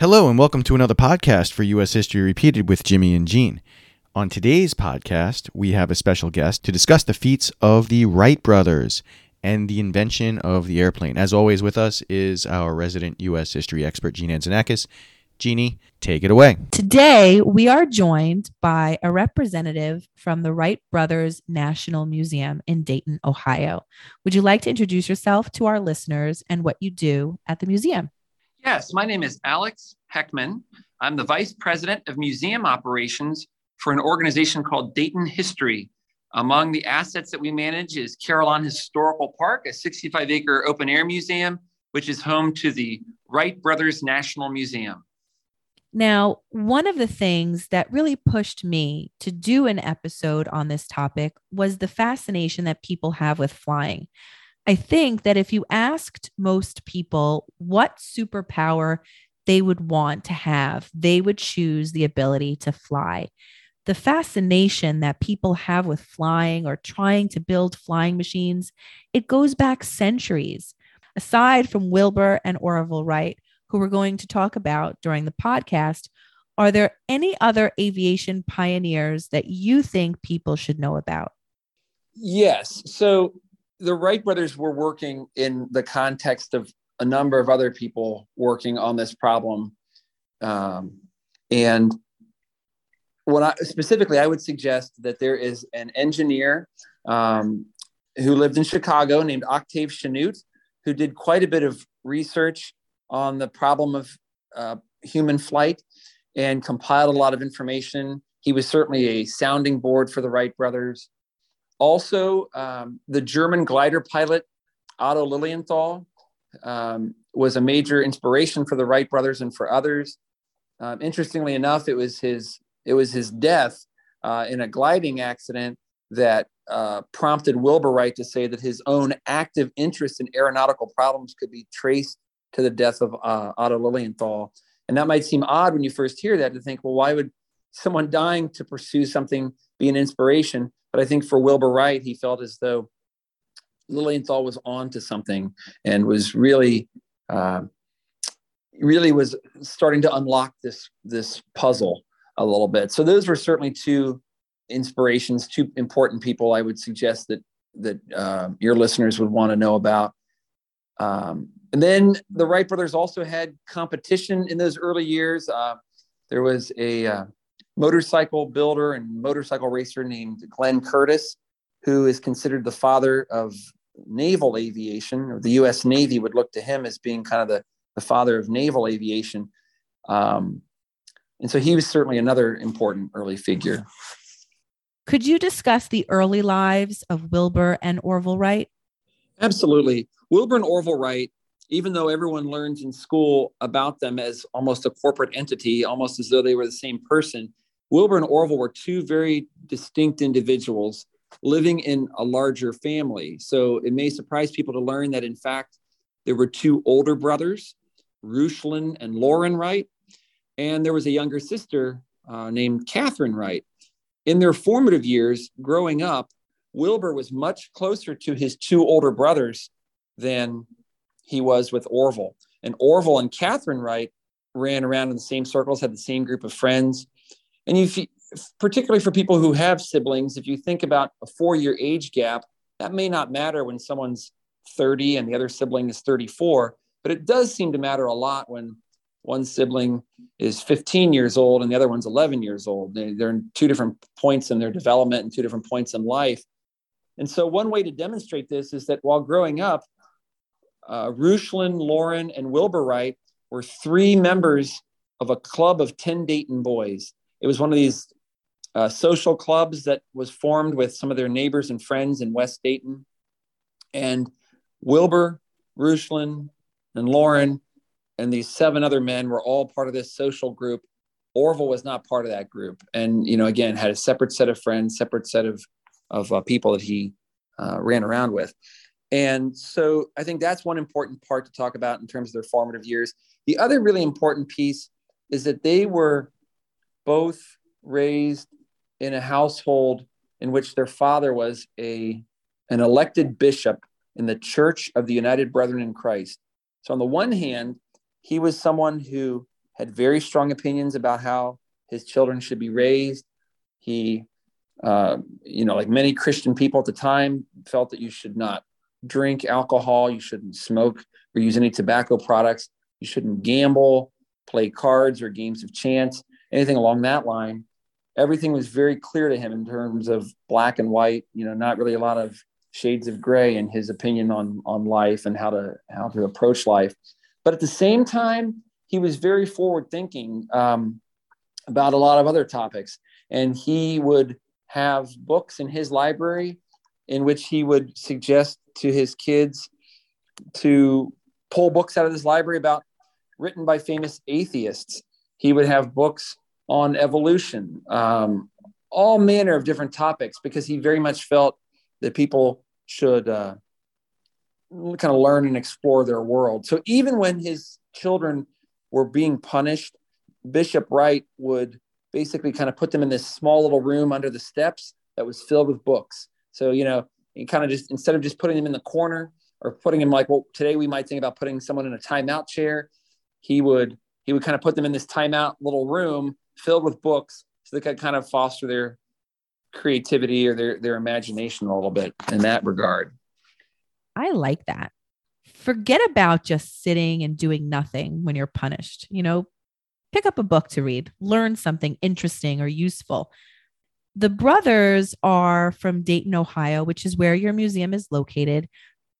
Hello, and welcome to another podcast for U.S. History Repeated with Jimmy and Jean. On today's podcast, we have a special guest to discuss the feats of the Wright brothers and the invention of the airplane. As always, with us is our resident U.S. history expert, Jean Anzanakis. Jeannie, take it away. Today, we are joined by a representative from the Wright Brothers National Museum in Dayton, Ohio. Would you like to introduce yourself to our listeners and what you do at the museum? Yes, my name is Alex Heckman. I'm the Vice President of Museum Operations for an organization called Dayton History. Among the assets that we manage is Carillon Historical Park, a 65 acre open air museum, which is home to the Wright Brothers National Museum. Now, one of the things that really pushed me to do an episode on this topic was the fascination that people have with flying. I think that if you asked most people what superpower they would want to have, they would choose the ability to fly. The fascination that people have with flying or trying to build flying machines, it goes back centuries. Aside from Wilbur and Orville Wright, who we're going to talk about during the podcast, are there any other aviation pioneers that you think people should know about? Yes. So the Wright brothers were working in the context of a number of other people working on this problem. Um, and I specifically, I would suggest that there is an engineer um, who lived in Chicago named Octave Chanute, who did quite a bit of research on the problem of uh, human flight and compiled a lot of information. He was certainly a sounding board for the Wright brothers. Also, um, the German glider pilot Otto Lilienthal um, was a major inspiration for the Wright brothers and for others. Um, interestingly enough, it was his it was his death uh, in a gliding accident that uh, prompted Wilbur Wright to say that his own active interest in aeronautical problems could be traced to the death of uh, Otto Lilienthal. And that might seem odd when you first hear that to think, well, why would someone dying to pursue something be an inspiration? But I think for Wilbur Wright, he felt as though Lilienthal was on to something and was really, uh, really was starting to unlock this this puzzle a little bit. So those were certainly two inspirations, two important people I would suggest that that uh, your listeners would want to know about. Um, and then the Wright brothers also had competition in those early years. Uh, there was a uh, motorcycle builder and motorcycle racer named Glenn Curtiss, who is considered the father of naval aviation, or the U.S. Navy would look to him as being kind of the, the father of naval aviation. Um, and so he was certainly another important early figure. Could you discuss the early lives of Wilbur and Orville Wright? Absolutely. Wilbur and Orville Wright, even though everyone learns in school about them as almost a corporate entity, almost as though they were the same person, Wilbur and Orville were two very distinct individuals living in a larger family. So it may surprise people to learn that, in fact, there were two older brothers, Reuchlin and Lorin Wright, and there was a younger sister uh, named Katharine Wright. In their formative years, growing up, Wilbur was much closer to his two older brothers than he was with Orville. And Orville and Katharine Wright ran around in the same circles, had the same group of friends. And you, particularly for people who have siblings, if you think about a four year age gap, that may not matter when someone's 30 and the other sibling is 34, but it does seem to matter a lot when one sibling is 15 years old and the other one's 11 years old. They, are in two different points in their development and two different points in life. And so, one way to demonstrate this is that while growing up, uh, Reuchlin, Lorin, and Wilbur Wright were three members of a club of 10 Dayton boys. It was one of these uh, social clubs that was formed with some of their neighbors and friends in West Dayton. And Wilbur, Reuchlin, and Lorin, and these seven other men were all part of this social group. Orville was not part of that group, and you know, again, had a separate set of friends, separate set of of uh, people that he uh, ran around with. And so, I think that's one important part to talk about in terms of their formative years. The other really important piece is that they were both raised in a household in which their father was a an elected bishop in the Church of the United Brethren in Christ. So on the one hand, he was someone who had very strong opinions about how his children should be raised. He, uh, you know, like many Christian people at the time, felt that you should not drink alcohol, you shouldn't smoke or use any tobacco products, you shouldn't gamble, play cards or games of chance, anything along that line. Everything was very clear to him in terms of black and white, you know, not really a lot of shades of gray in his opinion on on life and how to how to approach life. But at the same time, he was very forward thinking um, about a lot of other topics, and he would have books in his library in which he would suggest to his kids to pull books out of his library about written by famous atheists. He would have books on evolution, um, all manner of different topics, because he very much felt that people should uh, kind of learn and explore their world. So even when his children were being punished, Bishop Wright would basically kind of put them in this small little room under the steps that was filled with books. So, you know, he kind of just, instead of just putting them in the corner or putting them like, well, today we might think about putting someone in a timeout chair, he would, he would kind of put them in this timeout little room filled with books so they could kind of foster their creativity or their, their imagination a little bit in that regard. I like that. Forget about just sitting and doing nothing when you're punished. You know, pick up a book to read, learn something interesting or useful. The brothers are from Dayton, Ohio, which is where your museum is located,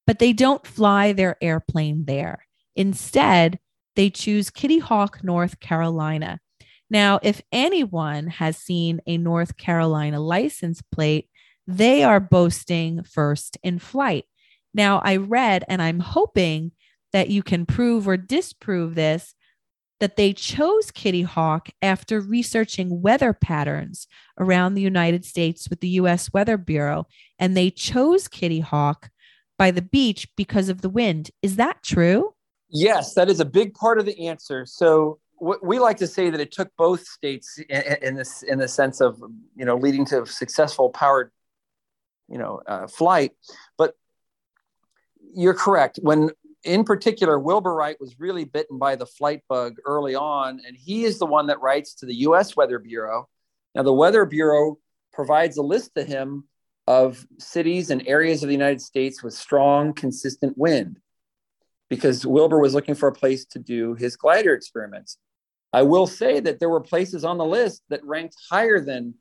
but they don't fly their airplane there. Instead, they choose Kitty Hawk, North Carolina. Now, if anyone has seen a North Carolina license plate, they are boasting first in flight. Now, I read, and I'm hoping that you can prove or disprove this, that they chose Kitty Hawk after researching weather patterns around the United States with the US Weather Bureau. And they chose Kitty Hawk by the beach because of the wind. Is that true? Yes, that is a big part of the answer. So we like to say that it took both states in, this in the sense of you know leading to successful powered you know uh, flight. But you're correct. When in particular wilbur wright was really bitten by the flight bug early on and he is the one that writes to the us weather bureau. Now the weather bureau provides a list to him of cities and areas of the united states with strong consistent wind because wilbur was looking for a place to do his glider experiments I will say that there were places on the list that ranked higher than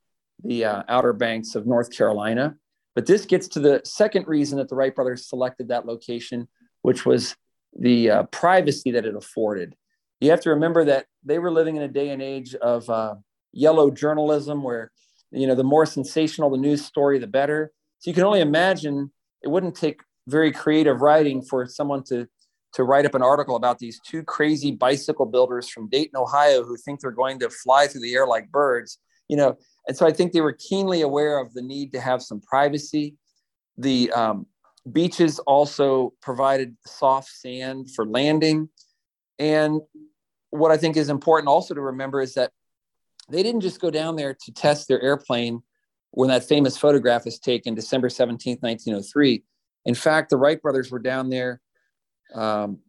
the uh, Outer Banks of North Carolina. But this gets to the second reason that the Wright brothers selected that location, which was the uh, privacy that it afforded. You have to remember that they were living in a day and age of uh, yellow journalism where, you know, the more sensational the news story, the better. So you can only imagine it wouldn't take very creative writing for someone to to write up an article about these two crazy bicycle builders from Dayton, Ohio, who think they're going to fly through the air like birds, you know. And so I think they were keenly aware of the need to have some privacy. The um, beaches also provided soft sand for landing. And what I think is important also to remember is that they didn't just go down there to test their airplane when that famous photograph is taken December 17th, 1903. In fact, the Wright brothers were down there um,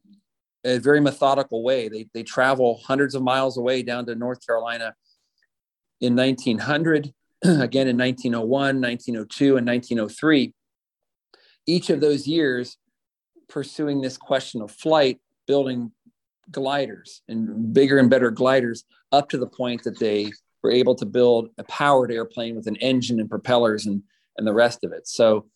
a very methodical way. They, they travel hundreds of miles away down to North Carolina in 1900, again in 1901, 1902, and 1903. Each of those years, pursuing this question of flight, building gliders and bigger and better gliders up to the point that they were able to build a powered airplane with an engine and propellers and, and the rest of it. So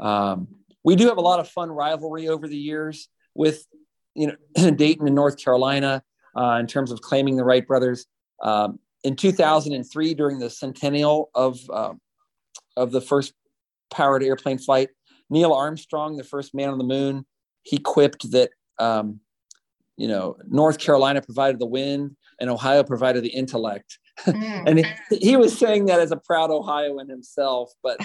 um, we do have a lot of fun rivalry over the years with you know Dayton and North Carolina uh, in terms of claiming the Wright brothers. Um, in 2003, during the centennial of uh, of the first powered airplane flight, Neil Armstrong, the first man on the moon, he quipped that um, you know North Carolina provided the wind and Ohio provided the intellect. Mm. and he, he, was saying that as a proud Ohioan himself, but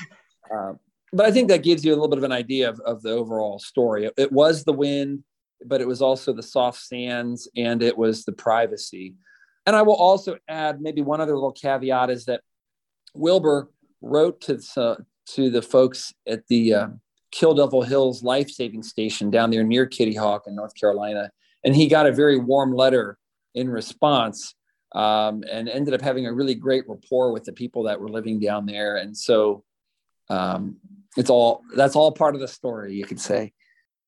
uh, but I think that gives you a little bit of an idea of, of the overall story. It was the wind, but it was also the soft sands and it was the privacy. And I will also add maybe one other little caveat is that Wilbur wrote to the, to the folks at the uh, Kill Devil Hills life saving station down there near Kitty Hawk in North Carolina. And he got a very warm letter in response um, and ended up having a really great rapport with the people that were living down there. And so um, it's all that's all part of the story, you could say.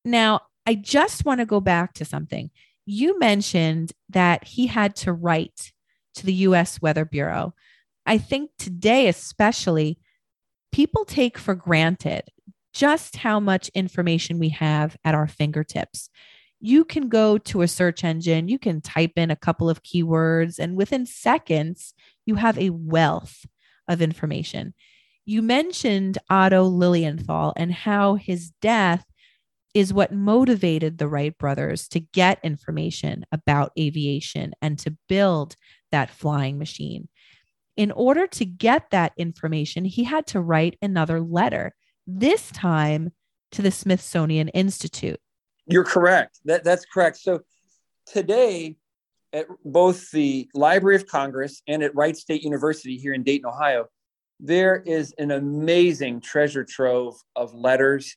Now, I just want to go back to something. You mentioned that he had to write to the US Weather Bureau. I think today, especially, people take for granted just how much information we have at our fingertips. You can go to a search engine, you can type in a couple of keywords, and within seconds, you have a wealth of information. You mentioned Otto Lilienthal and how his death is what motivated the Wright brothers to get information about aviation and to build that flying machine. In order to get that information, he had to write another letter, this time to the Smithsonian Institute. You're correct. That, that's correct. So today, at both the Library of Congress and at Wright State University here in Dayton, Ohio, there is an amazing treasure trove of letters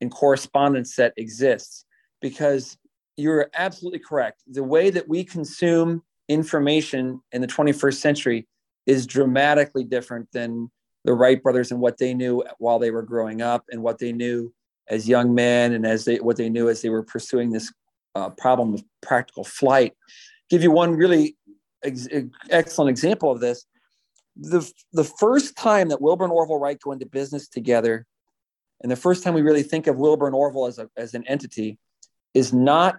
and correspondence that exists because you're absolutely correct. The way that we consume information in the 21st century is dramatically different than the Wright brothers and what they knew while they were growing up and what they knew as young men and as they what they knew as they were pursuing this uh, problem of practical flight. Give you one really ex- excellent example of this. The, the first time that Wilbur and Orville Wright go into business together, and the first time we really think of Wilbur and Orville as, a, as an entity, is not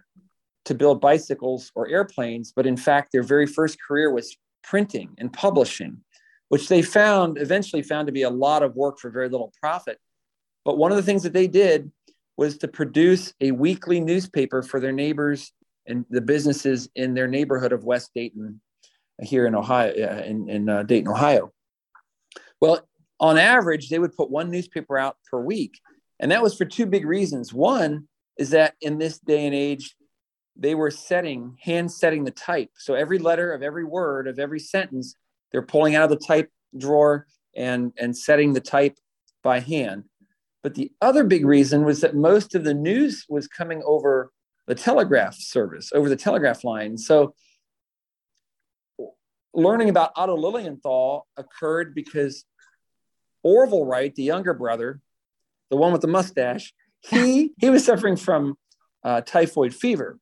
to build bicycles or airplanes, but in fact, their very first career was printing and publishing, which they found eventually found to be a lot of work for very little profit. But one of the things that they did was to produce a weekly newspaper for their neighbors and the businesses in their neighborhood of West Dayton, here in Ohio, uh, in, in uh, Dayton, Ohio. Well, on average, they would put one newspaper out per week. And that was for two big reasons. One is that in this day and age, they were setting, hand setting the type. So every letter of every word of every sentence, they're pulling out of the type drawer and, and setting the type by hand. But the other big reason was that most of the news was coming over the telegraph service, over the telegraph line. So learning about Otto Lilienthal occurred because Orville Wright, the younger brother, the one with the mustache, he he was suffering from uh, typhoid fever,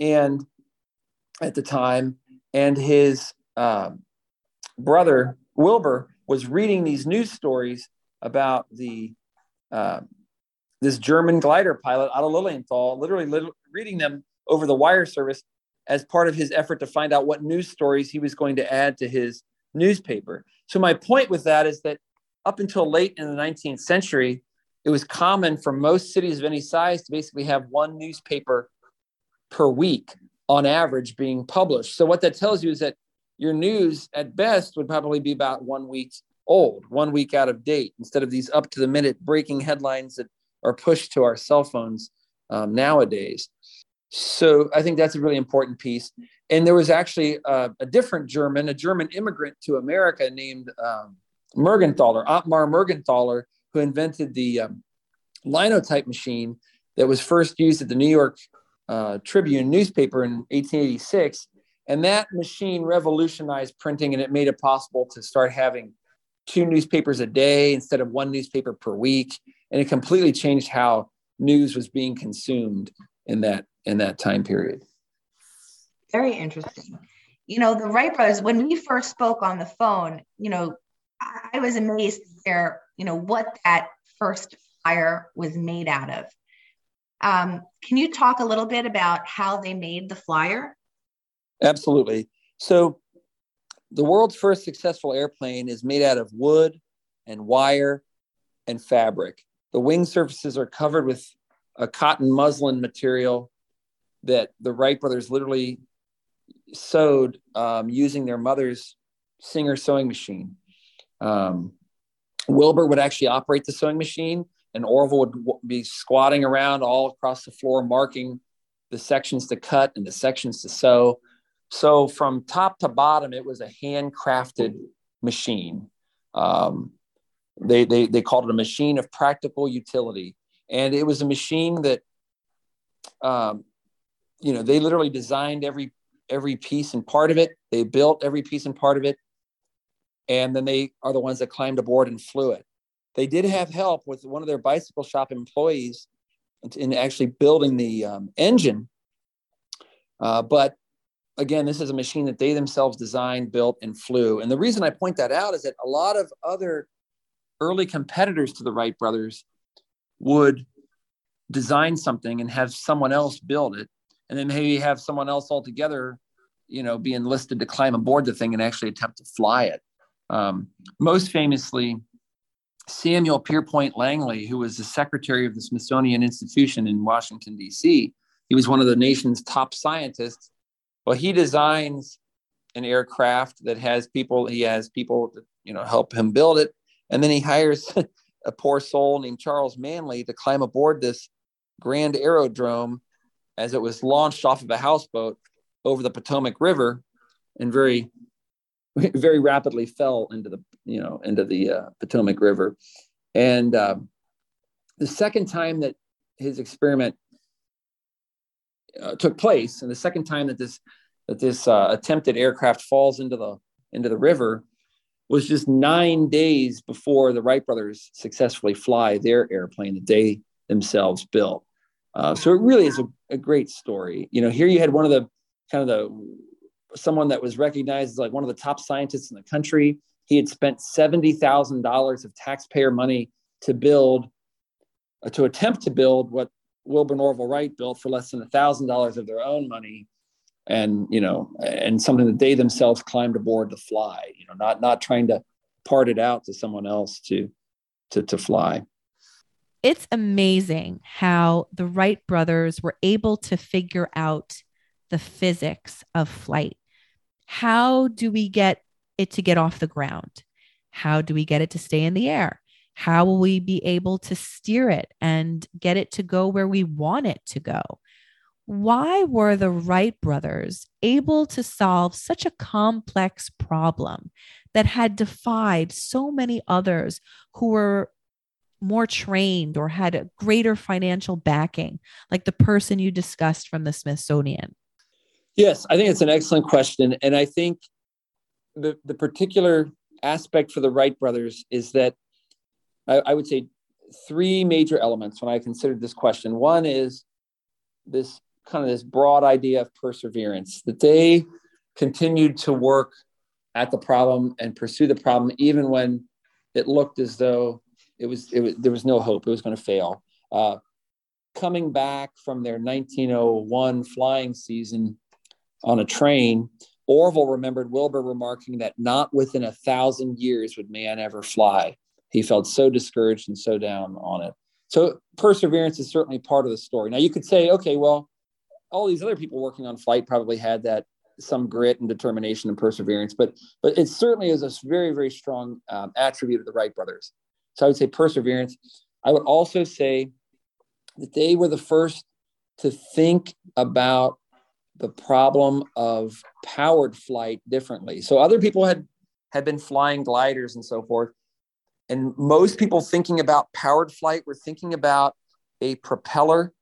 and at the time, and his uh, brother Wilbur was reading these news stories about the uh, this German glider pilot Otto Lilienthal, literally, literally reading them over the wire service as part of his effort to find out what news stories he was going to add to his newspaper. So my point with that is that up until late in the 19th century, it was common for most cities of any size to basically have one newspaper per week on average being published. So what that tells you is that your news at best would probably be about one week old, one week out of date, instead of these up to the minute breaking headlines that are pushed to our cell phones um, nowadays. So I think that's a really important piece. And there was actually uh, a different German, a German immigrant to America named um, Mergenthaler, Ottmar Mergenthaler, who invented the um, linotype machine that was first used at the New York uh, Tribune newspaper in 1886. And that machine revolutionized printing and it made it possible to start having two newspapers a day instead of one newspaper per week. And it completely changed how news was being consumed in that in that time period. Very interesting. You know, the Wright brothers, when we first spoke on the phone, you know, I was amazed to hear, you know, what that first fire was made out of. Um, can you talk a little bit about how they made the flyer? Absolutely. So, the world's first successful airplane is made out of wood and wire and fabric. The wing surfaces are covered with a cotton muslin material that the Wright brothers literally sewed um, using their mother's Singer sewing machine. Um, Wilbur would actually operate the sewing machine, and Orville would w- be squatting around all across the floor, marking the sections to cut and the sections to sew. So from top to bottom, it was a handcrafted machine. Um, they, they, they called it a machine of practical utility. And it was a machine that, um, you know, they literally designed every every piece and part of it. They built every piece and part of it. And then they are the ones that climbed aboard and flew it. They did have help with one of their bicycle shop employees in actually building the um, engine. Uh, but again, this is a machine that they themselves designed, built, and flew. And the reason I point that out is that a lot of other early competitors to the Wright brothers would design something and have someone else build it, and then maybe have someone else altogether, you know, be enlisted to climb aboard the thing and actually attempt to fly it. Um, most famously, Samuel Pierpont Langley, who was the secretary of the Smithsonian Institution in Washington, D.C., he was one of the nation's top scientists. Well, he designs an aircraft that has people, he has people you know, help him build it. And then he hires a poor soul named Charles Manley to climb aboard this grand aerodrome as it was launched off of a houseboat over the Potomac River and very, very rapidly fell into the, you know, into the uh, Potomac River. And uh, the second time that his experiment uh, took place, and the second time that this that this uh, attempted aircraft falls into the into the river, was just nine days before the Wright brothers successfully fly their airplane that they themselves built. Uh, so it really is a, a, great story. You know, here you had one of the kind of the someone that was recognized as like one of the top scientists in the country. He had spent seventy thousand dollars of taxpayer money to build, uh, to attempt to build what Wilbur and Orville Wright built for less than thousand dollars of their own money and you know and something that they themselves climbed aboard to fly you know not not trying to part it out to someone else to to to fly it's amazing how the Wright brothers were able to figure out the physics of flight. How do we get it to get off the ground? How do we get it to stay in the air? How will we be able to steer it and get it to go where we want it to go? why were the Wright brothers able to solve such a complex problem that had defied so many others who were more trained or had a greater financial backing, like the person you discussed from the Smithsonian? Yes, I think it's an excellent question. And I think the, the particular aspect for the Wright brothers is that I, I would say three major elements when I considered this question. One is this kind of this broad idea of perseverance that they continued to work at the problem and pursue the problem even when it looked as though it was, it was there was no hope. It was going to fail. Uh, coming back from their 1901 flying season on a train orville remembered wilbur remarking that not within a thousand years would man ever fly. He felt so discouraged and so down on it. So perseverance is certainly part of the story. Now you could say okay well all these other people working on flight probably had that some grit and determination and perseverance, but but it certainly is a very very strong um, attribute of the Wright brothers. So I would say perseverance. I would also say that they were the first to think about the problem of powered flight differently. So other people had had been flying gliders and so forth, and most people thinking about powered flight were thinking about a propeller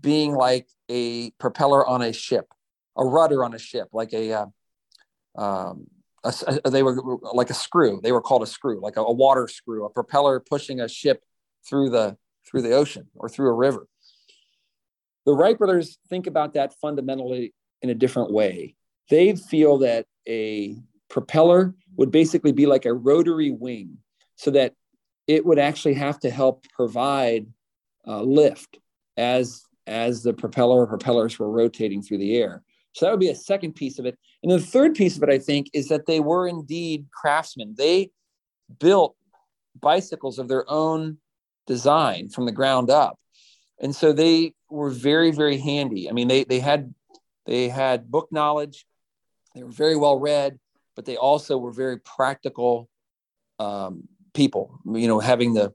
being like a propeller on a ship, a rudder on a ship, like a, uh, um, a, they were like a screw. They were called a screw, like a, a water screw, a propeller pushing a ship through the through the ocean or through a river. The Wright brothers think about that fundamentally in a different way. They feel that a propeller would basically be like a rotary wing, so that it would actually have to help provide uh, lift as as the propeller or propellers were rotating through the air. So that would be a second piece of it. And the third piece of it, I think, is that they were indeed craftsmen. They built bicycles of their own design from the ground up. And so they were very, very handy. I mean, they, they had they had book knowledge, they were very well read, but they also were very practical um, people, you know, having the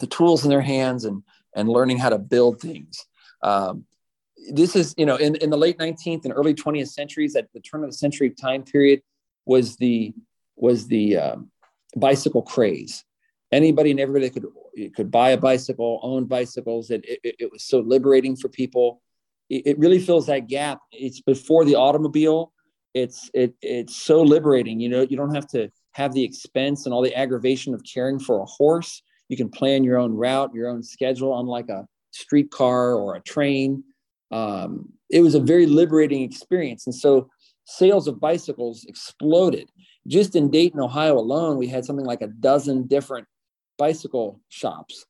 the tools in their hands and and learning how to build things. Um, this is, you know, in, in the late 19th and early 20th centuries, at the turn of the century time period, was the was the um, bicycle craze. Anybody and everybody could could buy a bicycle, own bicycles. It, it, it was so liberating for people. It, it really fills that gap. It's before the automobile, it's it it's so liberating. You know, you don't have to have the expense and all the aggravation of caring for a horse. You can plan your own route, your own schedule, unlike a streetcar or a train. Um, it was a very liberating experience, and so sales of bicycles exploded. Just in Dayton, Ohio alone, we had something like a dozen different bicycle shops.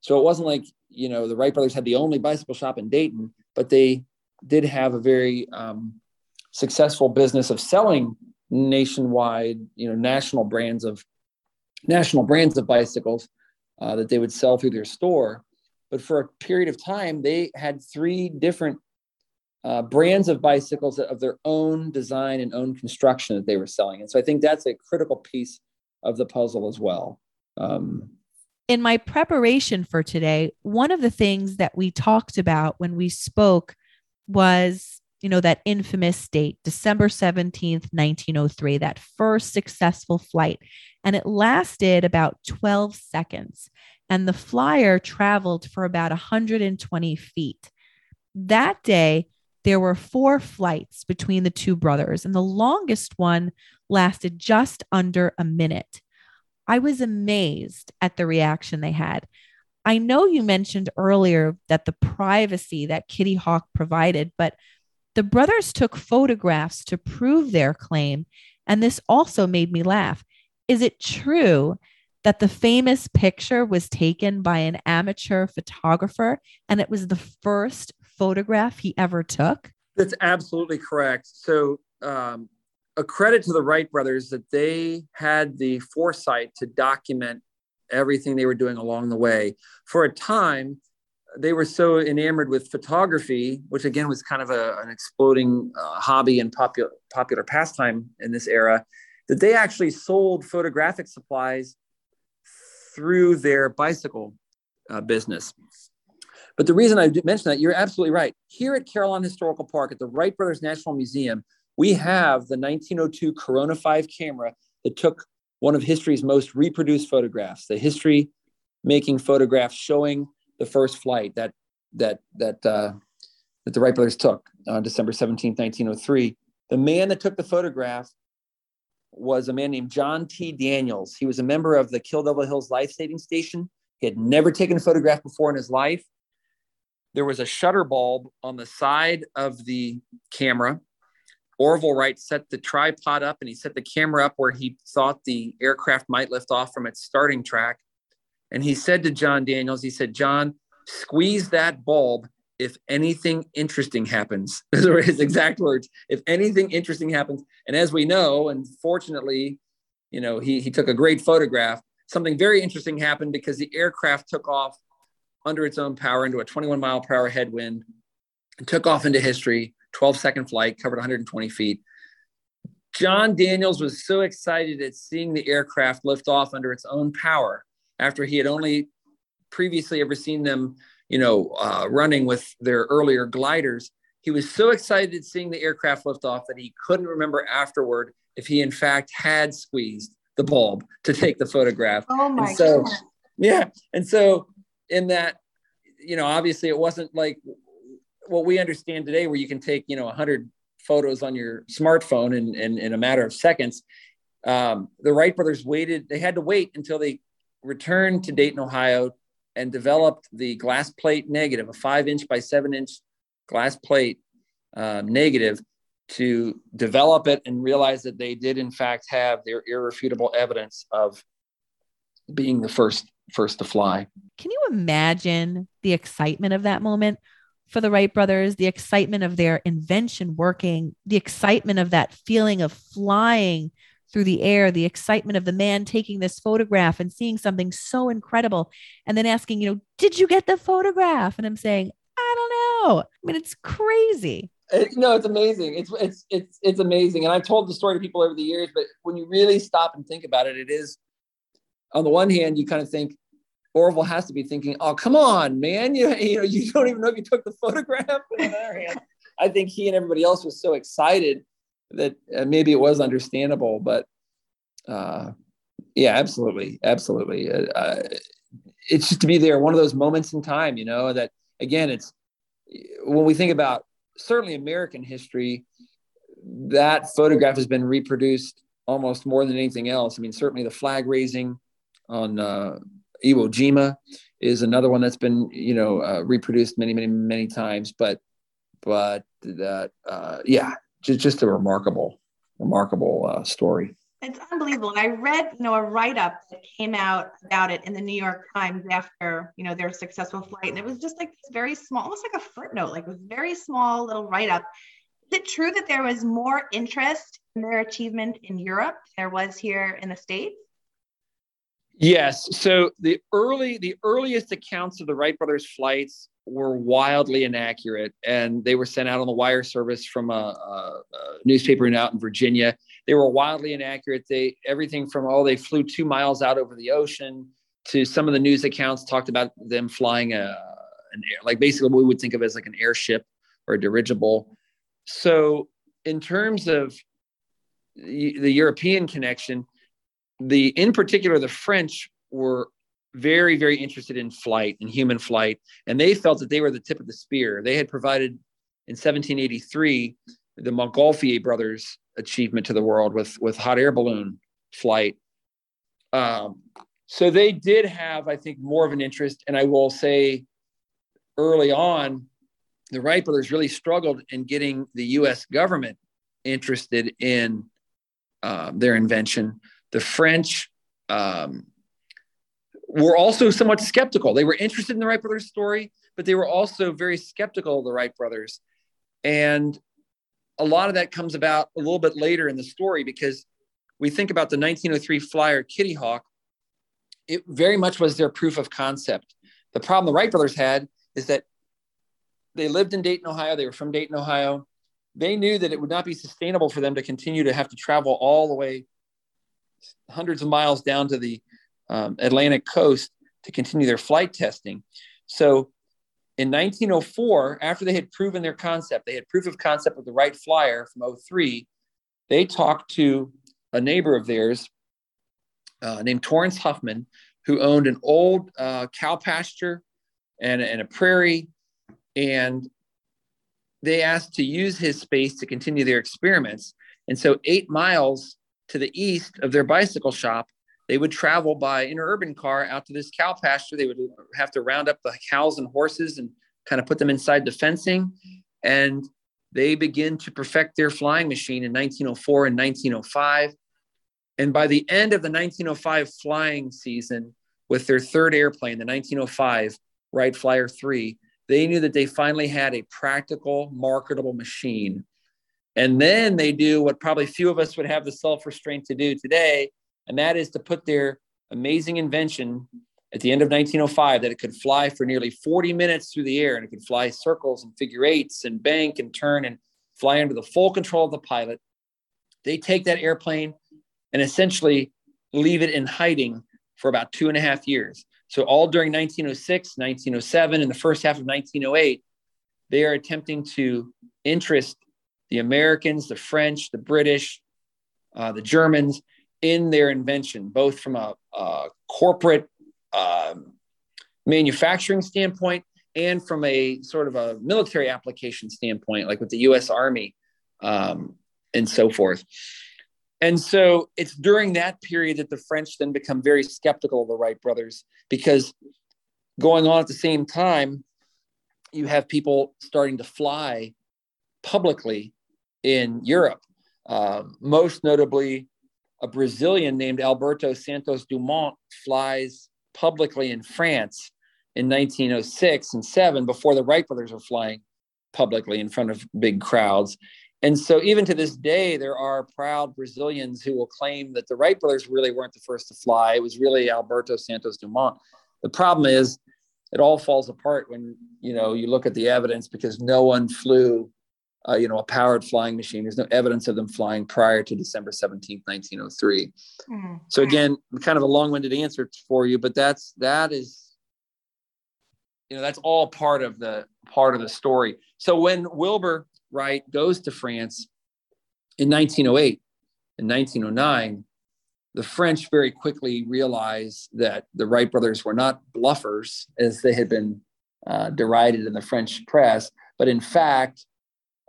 So it wasn't like you know the Wright brothers had the only bicycle shop in Dayton, but they did have a very um, successful business of selling nationwide, you know, national brands of national brands of bicycles uh, that they would sell through their store. But for a period of time, they had three different uh, brands of bicycles of their own design and own construction that they were selling. And so I think that's a critical piece of the puzzle as well. Um, in my preparation for today, one of the things that we talked about when we spoke was, you know, that infamous date, December 17th, 1903, that first successful flight. And it lasted about 12 seconds. And the flyer traveled for about 120 feet. That day, there were four flights between the two brothers, and the longest one lasted just under a minute. I was amazed at the reaction they had. I know you mentioned earlier that the privacy that Kitty Hawk provided, but the brothers took photographs to prove their claim. And this also made me laugh. Is it true that the famous picture was taken by an amateur photographer and it was the first photograph he ever took? That's absolutely correct. So, um, a credit to the Wright brothers that they had the foresight to document everything they were doing along the way. For a time, they were so enamored with photography, which again was kind of a, an exploding uh, hobby and popular popular pastime in this era, that they actually sold photographic supplies through their bicycle uh, business. But the reason I mentioned that, you're absolutely right. Here at Carillon Historical Park at the Wright Brothers National Museum, we have the 1902 Korona 5 camera that took one of history's most reproduced photographs, the history making photograph showing the first flight that that that uh, that the Wright brothers took on December 17, 1903. The man that took the photograph was a man named John T. Daniels. He was a member of the Kill Devil Hills Life Saving Station. He had never taken a photograph before in his life. There was a shutter bulb on the side of the camera Orville Wright set the tripod up and he set the camera up where he thought the aircraft might lift off from its starting track. And he said to John Daniels, he said, John, squeeze that bulb if anything interesting happens. Those are his exact words. If anything interesting happens. And as we know, and fortunately, you know, he, he took a great photograph. Something very interesting happened because the aircraft took off under its own power into a 21 mile per hour headwind and took off into history 12 second flight, covered 120 feet. John Daniels was so excited at seeing the aircraft lift off under its own power after he had only previously ever seen them, you know, uh, running with their earlier gliders. He was so excited seeing the aircraft lift off that he couldn't remember afterward if he in fact had squeezed the bulb to take the photograph. Oh my and so, God. Yeah. And so in that, you know, obviously it wasn't like what we understand today, where you can take you know 100 photos on your smartphone in, in, in a matter of seconds. Um, the Wright brothers waited; they had to wait until they returned to Dayton, Ohio, and developed the glass plate negative, a five inch by seven inch glass plate uh, negative, to develop it and realize that they did in fact have their irrefutable evidence of being the first first to fly. Can you imagine the excitement of that moment? for the Wright brothers, the excitement of their invention working, the excitement of that feeling of flying through the air, the excitement of the man taking this photograph and seeing something so incredible, and then asking, you know, did you get the photograph? And I'm saying, I don't know. I mean, it's crazy. It, no, it's amazing. It's it's it's it's amazing. And I've told the story to people over the years, but when you really stop and think about it, it is on the one hand, you kind of think, Orville has to be thinking, "Oh, come on, man! You you know you don't even know if you took the photograph." on the other hand, I think he and everybody else was so excited that uh, maybe it was understandable, but uh, yeah, absolutely, absolutely. Uh, uh, it's just to be there, one of those moments in time, you know. That again, it's when we think about certainly American history. that photograph has been reproduced almost more than anything else. I mean, certainly the flag raising on uh, Iwo Jima is another one that's been, you know, uh, reproduced many, many, many times. But, but that, uh, yeah, just, just a remarkable, remarkable uh, story. It's unbelievable. And I read, you know, a write-up that came out about it in the New York Times after, you know, their successful flight. And it was just like this very small, almost like a footnote, like a very small little write-up. Is it true that there was more interest in their achievement in Europe than there was here in the States? Yes. So the early, the earliest accounts of the Wright brothers' flights were wildly inaccurate, and they were sent out on the wire service from a, a, a newspaper out in Virginia. They were wildly inaccurate. They everything from oh they flew two miles out over the ocean to some of the news accounts talked about them flying a an air, like basically what we would think of as like an airship or a dirigible. So in terms of the European connection, the in particular the French were very very interested in flight and human flight and they felt that they were the tip of the spear. They had provided in 1783 the montgolfier brothers achievement to the world with with hot air balloon flight. Um, so they did have i think more of an interest and i will say early on the wright brothers really struggled in getting the us government interested in uh, their invention. The french um, were also somewhat skeptical. They were interested in the Wright brothers story, but they were also very skeptical of the Wright brothers. And a lot of that comes about a little bit later in the story because we think about the 1903 flyer Kitty Hawk. It very much was their proof of concept. The problem the Wright brothers had is that they lived in Dayton, Ohio. They were from Dayton, Ohio. They knew that it would not be sustainable for them to continue to have to travel all the way hundreds of miles down to the um, Atlantic coast to continue their flight testing. So in 1904, after they had proven their concept, they had proof of concept with the Wright Flyer from 03, they talked to a neighbor of theirs uh, named Torrence Huffman, who owned an old uh, cow pasture and, and a prairie. And they asked to use his space to continue their experiments. And so, eight miles to the east of their bicycle shop they would travel by interurban car out to this cow pasture. They would have to round up the cows and horses and kind of put them inside the fencing. And they begin to perfect their flying machine in 1904 and 1905. And by the end of the 1905 flying season, with their third airplane, the 1905 Wright Flyer 3, they knew that they finally had a practical, marketable machine. And then they do what probably few of us would have the self restraint to do today and that is to put their amazing invention at the end of 1905 that it could fly for nearly 40 minutes through the air and it could fly circles and figure eights and bank and turn and fly under the full control of the pilot. They take that airplane and essentially leave it in hiding for about two and a half years. So, all during 1906, 1907, and the first half of 1908, they are attempting to interest the Americans, the French, the British, uh, the Germans in their invention, both from a, a corporate um, manufacturing standpoint and from a sort of a military application standpoint, like with the US Army um, and so forth. And so it's during that period that the French then become very skeptical of the Wright brothers because going on at the same time, you have people starting to fly publicly in Europe. Uh, most notably, a Brazilian named Alberto Santos Dumont flies publicly in France in 1906 and 7 before the Wright brothers were flying publicly in front of big crowds. And so, even to this day, there are proud Brazilians who will claim that the Wright brothers really weren't the first to fly. It was really Alberto Santos Dumont. The problem is, it all falls apart when you know you look at the evidence because no one flew uh, you know, a powered flying machine. There's no evidence of them flying prior to December 17, 1903. Mm-hmm. So again, kind of a long-winded answer for you, but that's that is, you know, that's all part of the part of the story. So when Wilbur Wright goes to France in 1908 and 1909, the French very quickly realized that the Wright brothers were not bluffers as they had been uh, derided in the French press, but in fact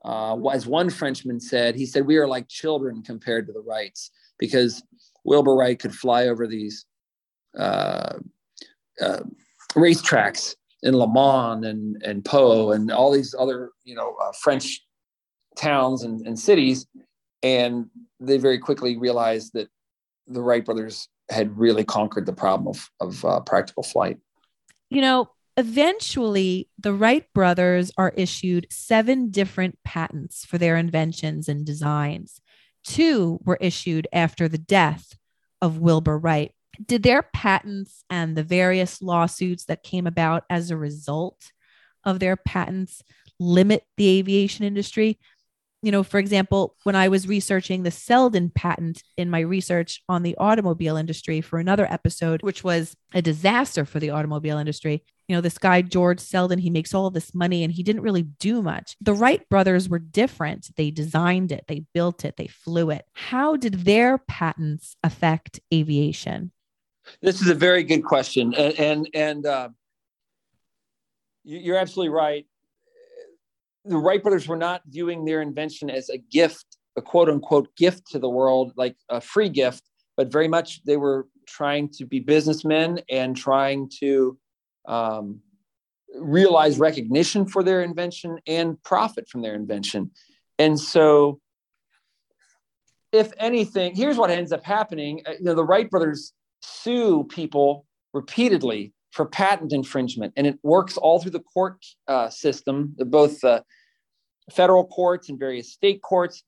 uh, as one Frenchman said, he said, We are like children compared to the Wrights because Wilbur Wright could fly over these uh, uh, racetracks in Le Mans and, and Pau and all these other, you know, uh, French towns and, and cities. And they very quickly realized that the Wright brothers had really conquered the problem of, of uh, practical flight. You know, eventually the Wright brothers are issued seven different patents for their inventions and designs. Two were issued after the death of Wilbur Wright. Did their patents and the various lawsuits that came about as a result of their patents limit the aviation industry? you know, for example, when I was researching the Selden patent in my research on the automobile industry for another episode, which was a disaster for the automobile industry. You know, this guy, George Selden, he makes all this money and he didn't really do much. The Wright brothers were different. They designed it, they built it, they flew it. How did their patents affect aviation? This is a very good question. And, and, and uh, you're absolutely right the Wright brothers were not viewing their invention as a gift, a quote unquote gift to the world, like a free gift, but very much they were trying to be businessmen and trying to um, realize recognition for their invention and profit from their invention. And so, if anything, here's what ends up happening. Uh, you know, the Wright brothers sue people repeatedly for patent infringement, and it works all through the court uh, system, both uh, federal courts and various state courts.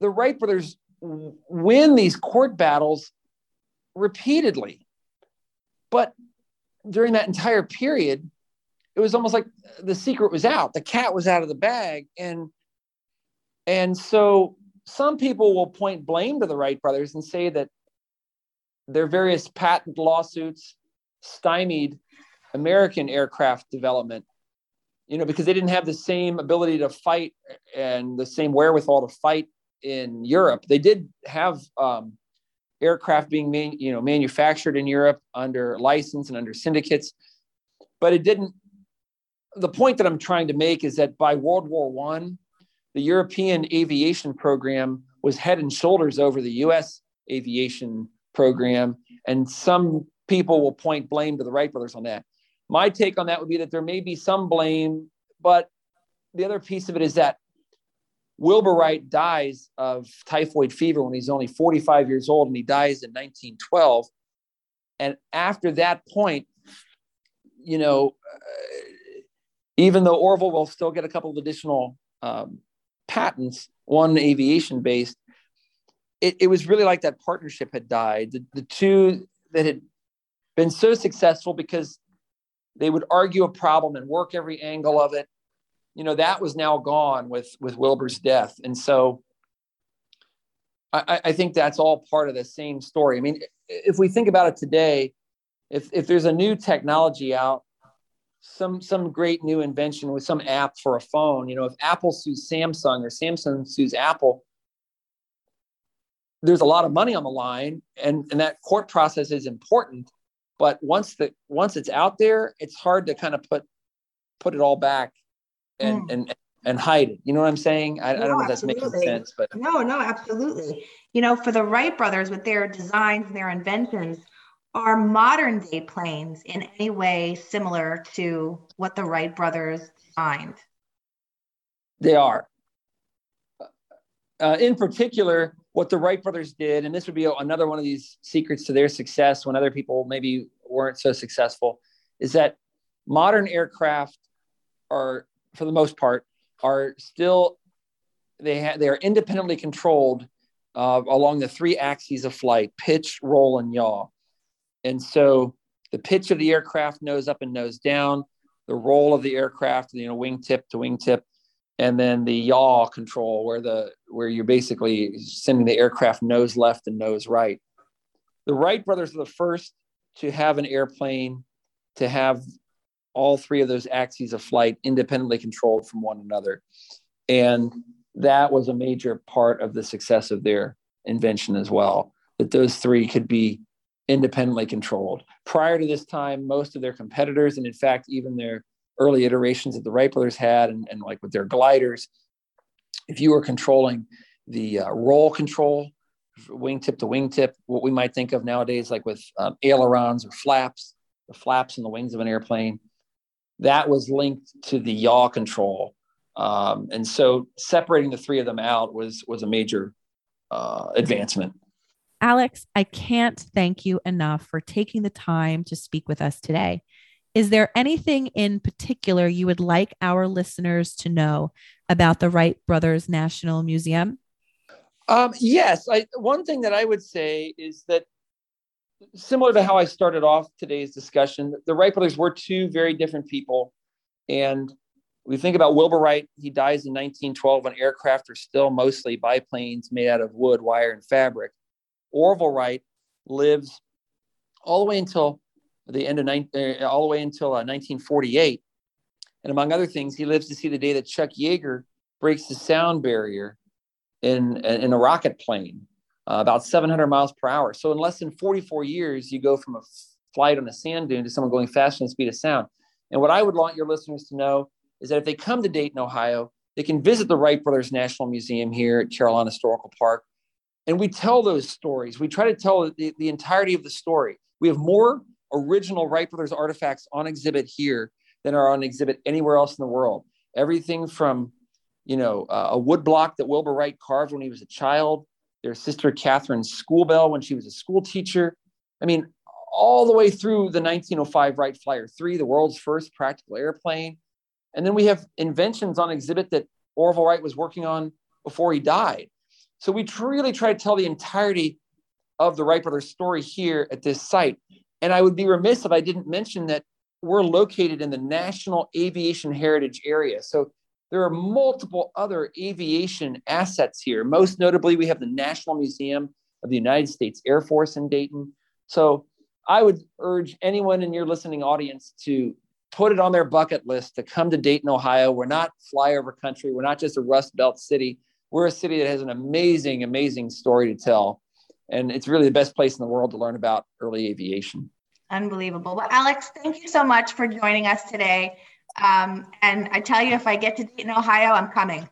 The Wright brothers win these court battles repeatedly, but during that entire period, it was almost like the secret was out. The cat was out of the bag, and and so some people will point blame to the Wright brothers and say that their various patent lawsuits stymied American aircraft development, you know, because they didn't have the same ability to fight and the same wherewithal to fight in Europe. They did have um, aircraft being, man, you know, manufactured in Europe under license and under syndicates, but it didn't. The point that I'm trying to make is that by World War One, the European aviation program was head and shoulders over the U.S. aviation program, and some people will point blame to the Wright brothers on that. My take on that would be that there may be some blame, but the other piece of it is that Wilbur Wright dies of typhoid fever when he's only 45 years old, and he dies in 1912. And after that point, you know, uh, even though Orville will still get a couple of additional um, patents, one aviation based, it, it was really like that partnership had died. The, the two that had been so successful because they would argue a problem and work every angle of it. You know, that was now gone with with Wilbur's death. And so I, I think that's all part of the same story. I mean, if we think about it today, if if there's a new technology out, some some great new invention with some app for a phone, you know, if Apple sues Samsung or Samsung sues Apple, there's a lot of money on the line and, and that court process is important but once the once it's out there it's hard to kind of put put it all back and mm. and and hide it. You know what i'm saying? I, no, I don't know if that's making sense but no no absolutely. You know for the wright brothers with their designs and their inventions are modern day planes in any way similar to what the wright brothers designed? They are. Uh, in particular what the Wright brothers did, and this would be another one of these secrets to their success when other people maybe weren't so successful, is that modern aircraft are, for the most part, are still they ha- they are independently controlled uh, along the three axes of flight: pitch, roll, and yaw. And so the pitch of the aircraft nose up and nose down, the roll of the aircraft, you know, wingtip to wingtip, and then the yaw control where the where you're basically sending the aircraft nose left and nose right the wright brothers are the first to have an airplane to have all three of those axes of flight independently controlled from one another. And that was a major part of the success of their invention as well that those three could be independently controlled. Prior to this time most of their competitors and in fact even their early iterations that the Wright brothers had and, and like with their gliders, if you were controlling the uh, roll control, wingtip to wingtip, what we might think of nowadays, like with um, ailerons or flaps, the flaps in the wings of an airplane, that was linked to the yaw control. Um, and so separating the three of them out was was a major uh, advancement. Alex, I can't thank you enough for taking the time to speak with us today. Is there anything in particular you would like our listeners to know about the Wright Brothers National Museum? Um, yes, I, one thing that I would say is that similar to how I started off today's discussion, the Wright brothers were two very different people. And we think about Wilbur Wright, he dies in 1912 when aircraft are still mostly biplanes made out of wood, wire, and fabric. Orville Wright lives all the way until the end of uh, all the way until uh, 1948. And among other things, he lives to see the day that Chuck Yeager breaks the sound barrier in, in a rocket plane uh, about 700 miles per hour. So in less than 44 years, you go from a flight on a sand dune to someone going faster than the speed of sound. And what I would want your listeners to know is that if they come to Dayton, Ohio, they can visit the Wright Brothers National Museum here at Carillon Historical Park. And we tell those stories. We try to tell the, the entirety of the story. We have more original Wright Brothers artifacts on exhibit here than are on exhibit anywhere else in the world. Everything from, you know, uh, a wood block that Wilbur Wright carved when he was a child their sister Katharine's school bell when she was a school teacher. I mean, all the way through the 1905 Wright Flyer 3, the world's first practical airplane. And then we have inventions on exhibit that Orville Wright was working on before he died. So we really try to tell the entirety of the Wright brothers story here at this site. And I would be remiss if I didn't mention that we're located in the National Aviation Heritage Area. So there are multiple other aviation assets here. Most notably, we have the National Museum of the United States Air Force in Dayton. So I would urge anyone in your listening audience to put it on their bucket list to come to Dayton, Ohio. We're not flyover country. We're not just a Rust Belt city. We're a city that has an amazing, amazing story to tell. And it's really the best place in the world to learn about early aviation. Unbelievable. Well, Alex, thank you so much for joining us today. Um, and I tell you, if I get to Dayton, Ohio, I'm coming.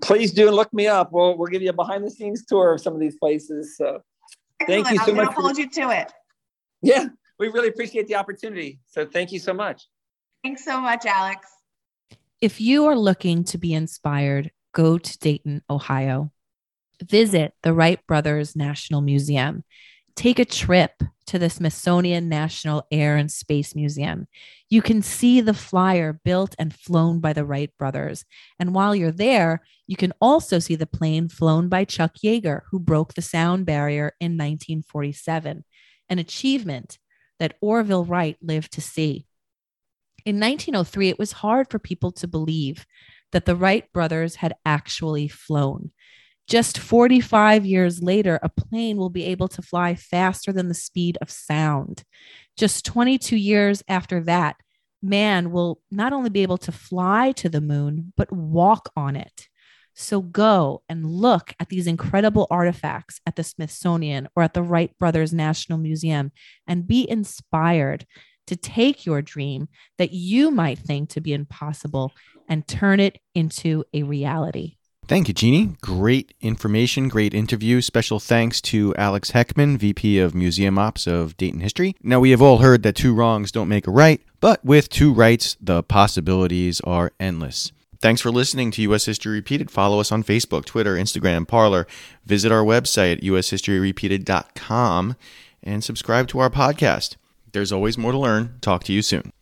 Please do look me up. We'll, we'll give you a behind the scenes tour of some of these places. So Excellent. thank you so I'm much. I'll hold you to it. Yeah, we really appreciate the opportunity. So thank you so much. Thanks so much, Alex. If you are looking to be inspired, go to Dayton, Ohio. Visit the Wright Brothers National Museum take a trip to the Smithsonian National Air and Space Museum. You can see the flyer built and flown by the Wright brothers. And while you're there, you can also see the plane flown by Chuck Yeager, who broke the sound barrier in 1947, an achievement that Orville Wright lived to see. In 1903, it was hard for people to believe that the Wright brothers had actually flown. Just 45 years later, a plane will be able to fly faster than the speed of sound. Just 22 years after that, man will not only be able to fly to the moon, but walk on it. So go and look at these incredible artifacts at the Smithsonian or at the Wright Brothers National Museum and be inspired to take your dream that you might think to be impossible and turn it into a reality. Thank you, Jeannie. Great information, great interview. Special thanks to Alex Heckman, VP of Museum Ops of Dayton History. Now, we have all heard that two wrongs don't make a right, but with two rights, the possibilities are endless. Thanks for listening to U.S. History Repeated. Follow us on Facebook, Twitter, Instagram, Parler. Visit our website at ushistoryrepeated.com and subscribe to our podcast. There's always more to learn. Talk to you soon.